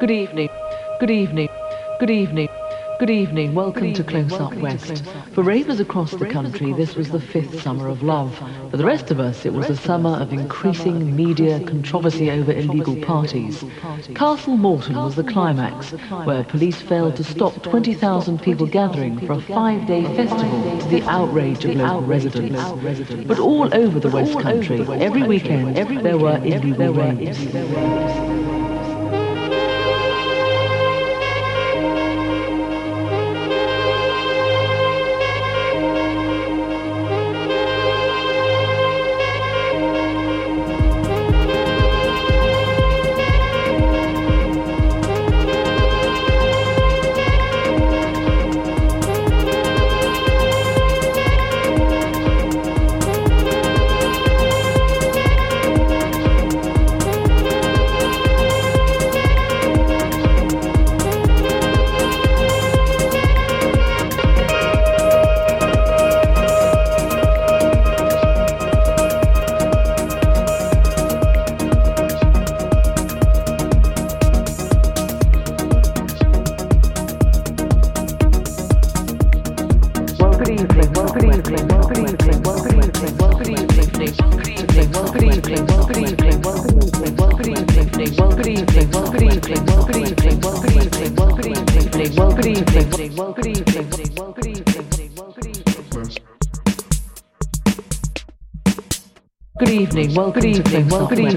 Good evening. Good evening. Good evening. Good evening. Welcome Good evening. to Close Welcome Up West. Close For ravers across For the country, across this was the fifth summer of love. For the rest of us, it was a summer of increasing media controversy over illegal parties. Castle Morton was the climax, where police failed to stop 20,000 people gathering for a five-day festival to the outrage of local residents. But all over the West Country, every weekend, there were illegal raves. welcome to Think Software.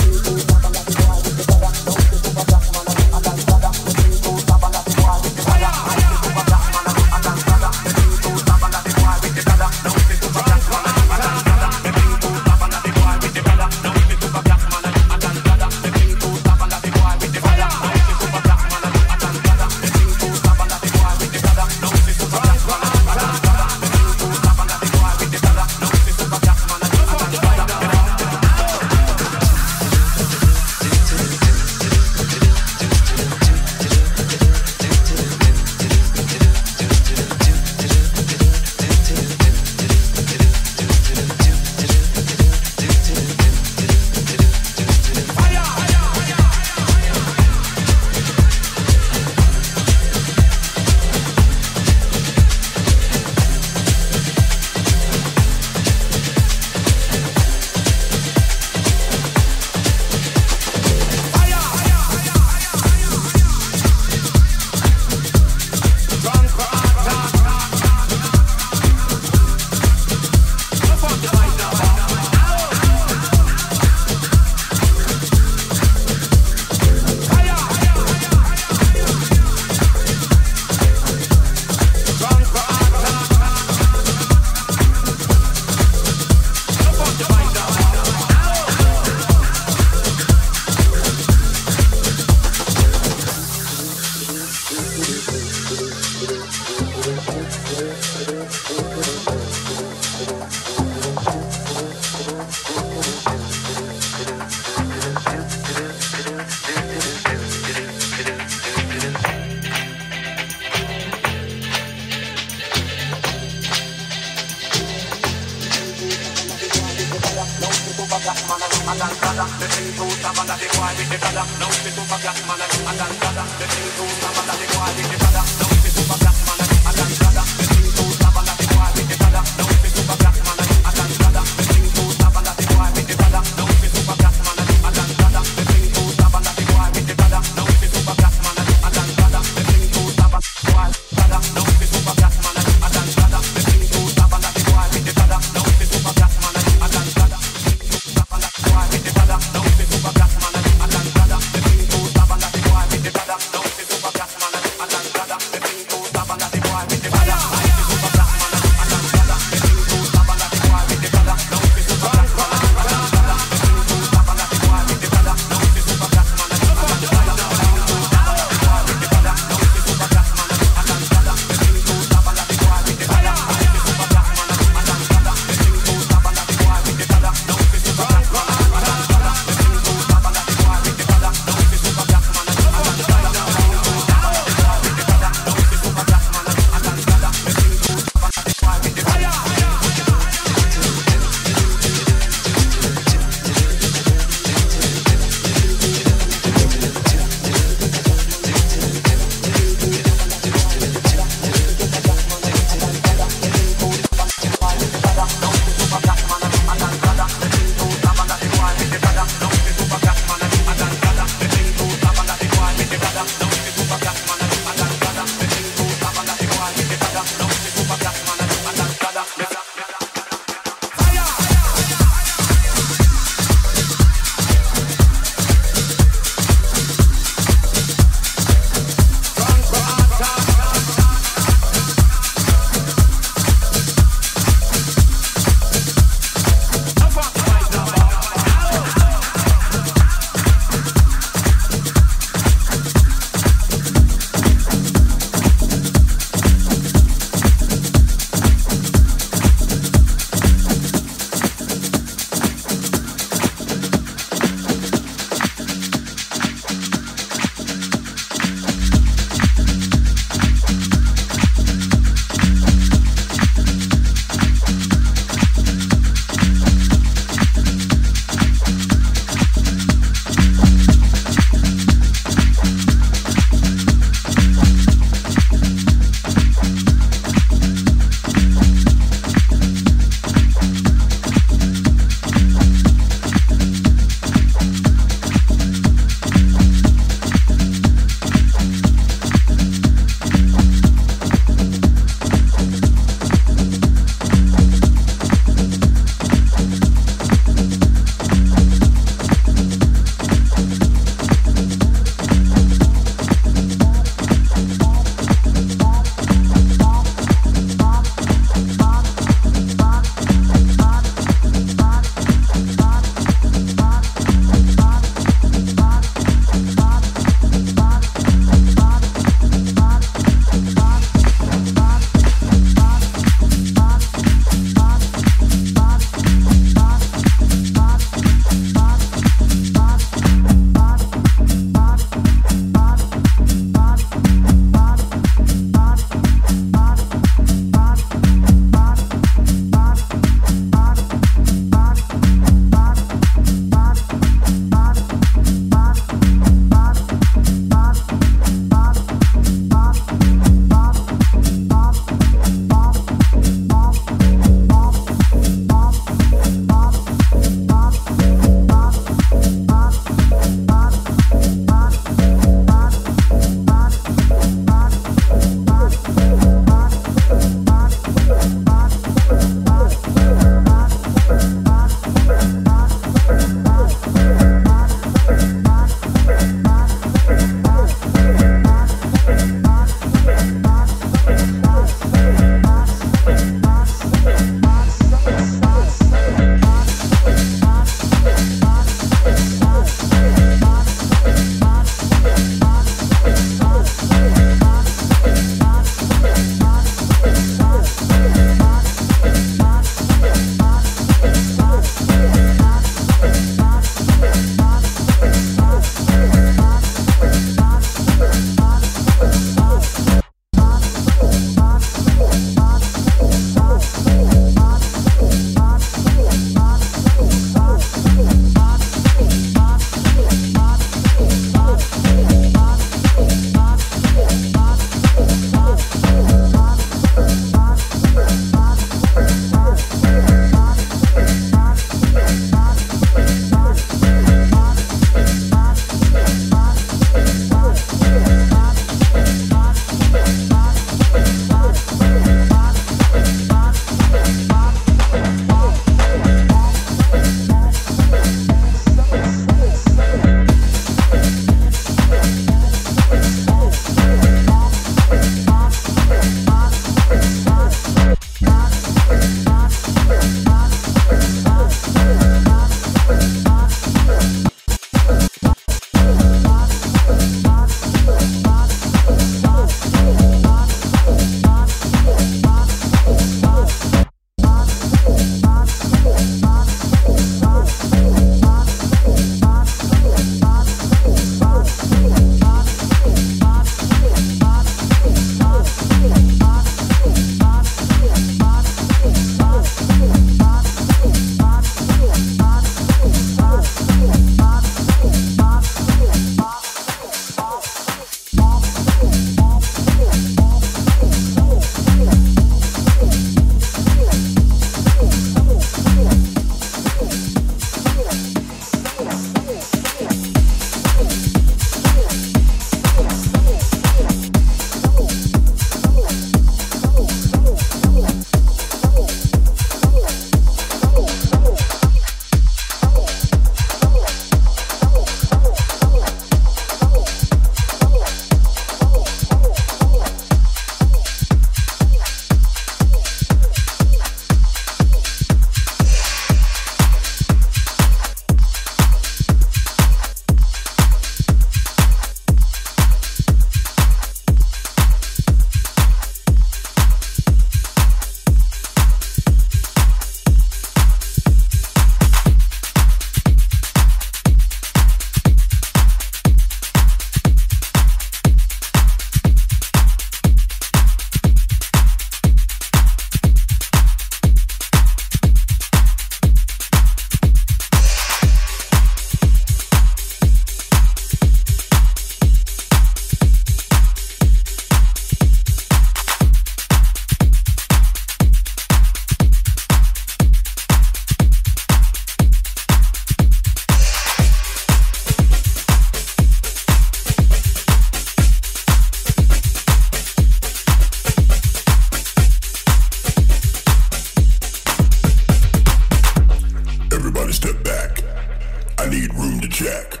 Need room to check.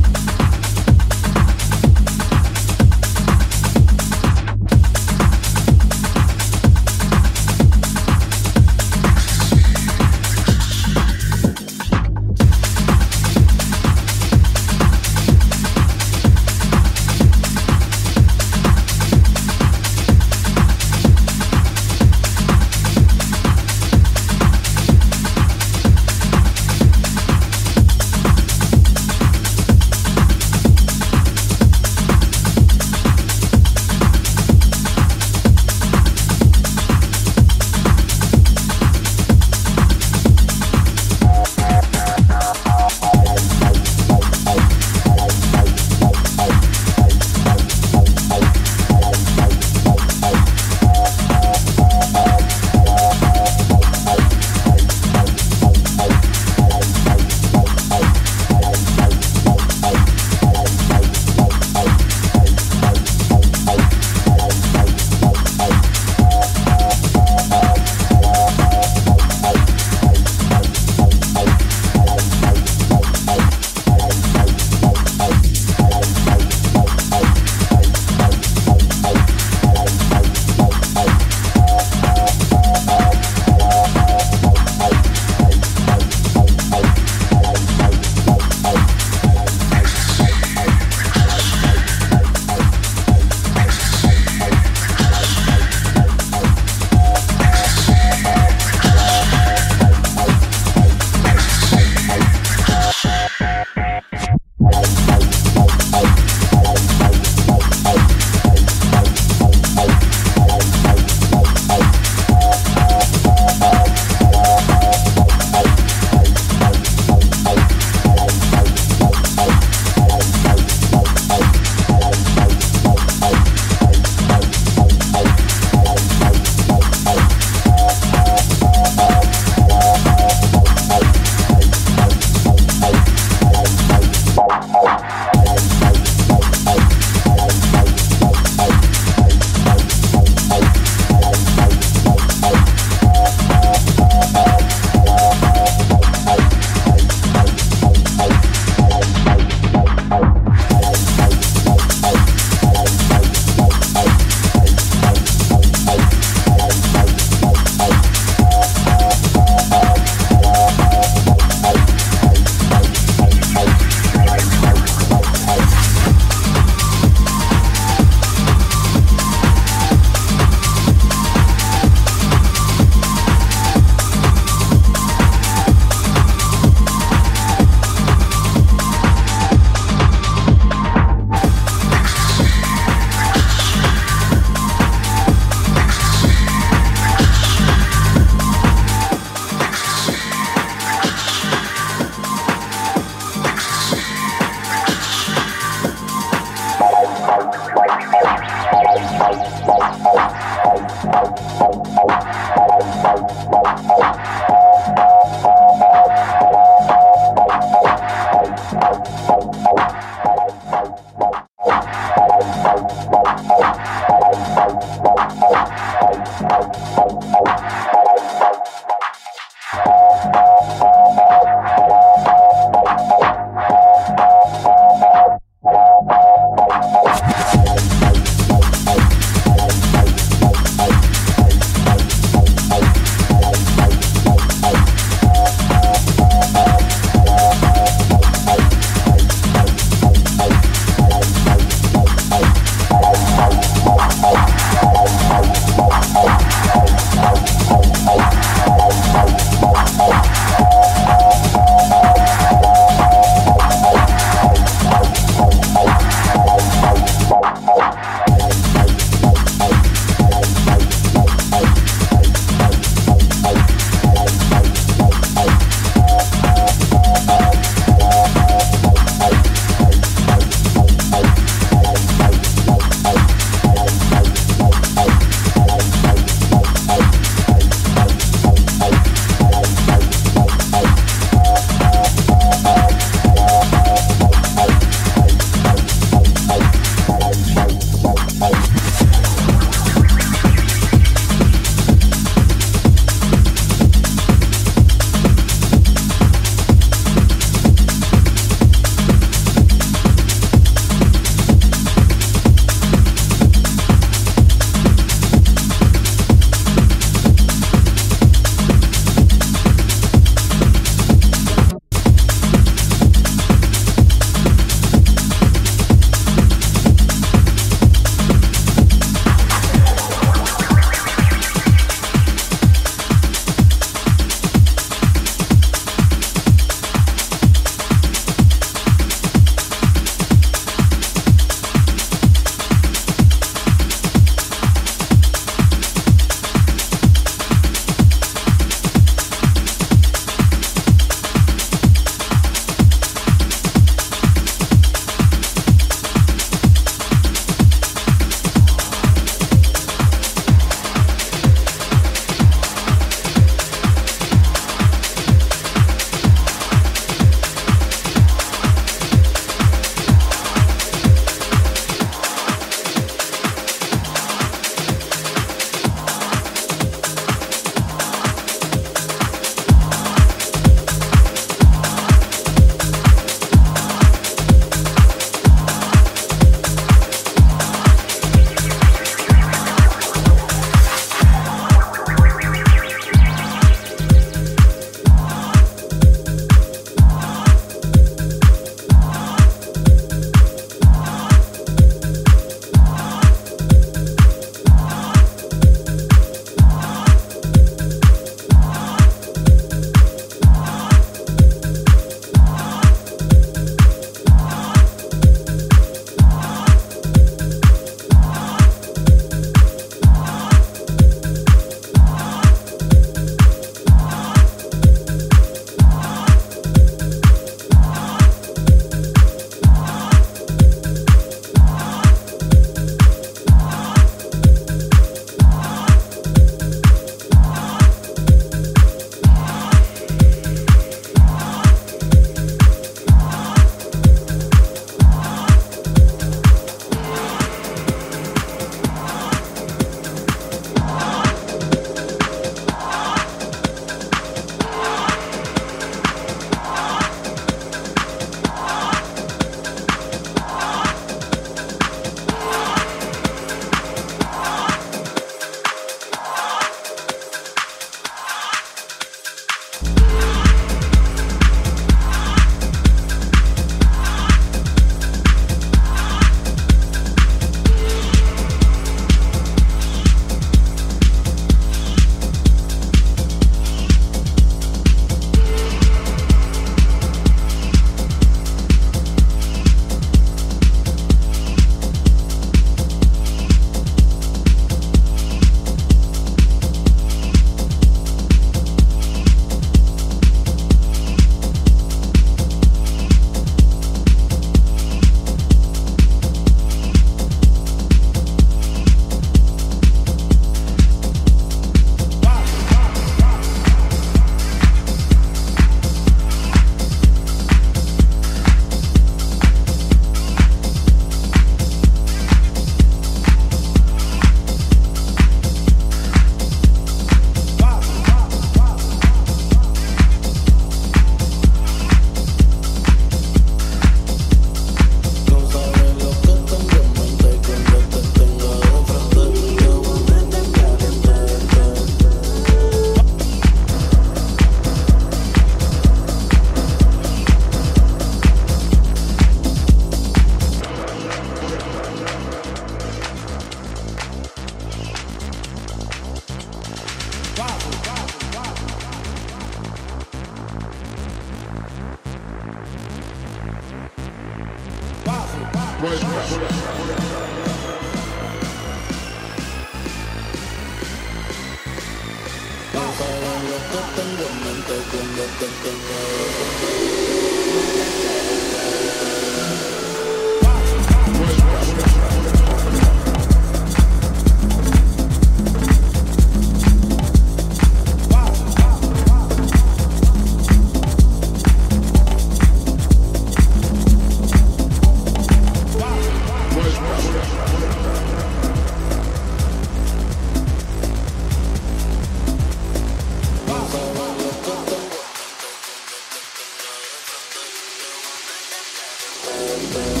Stop.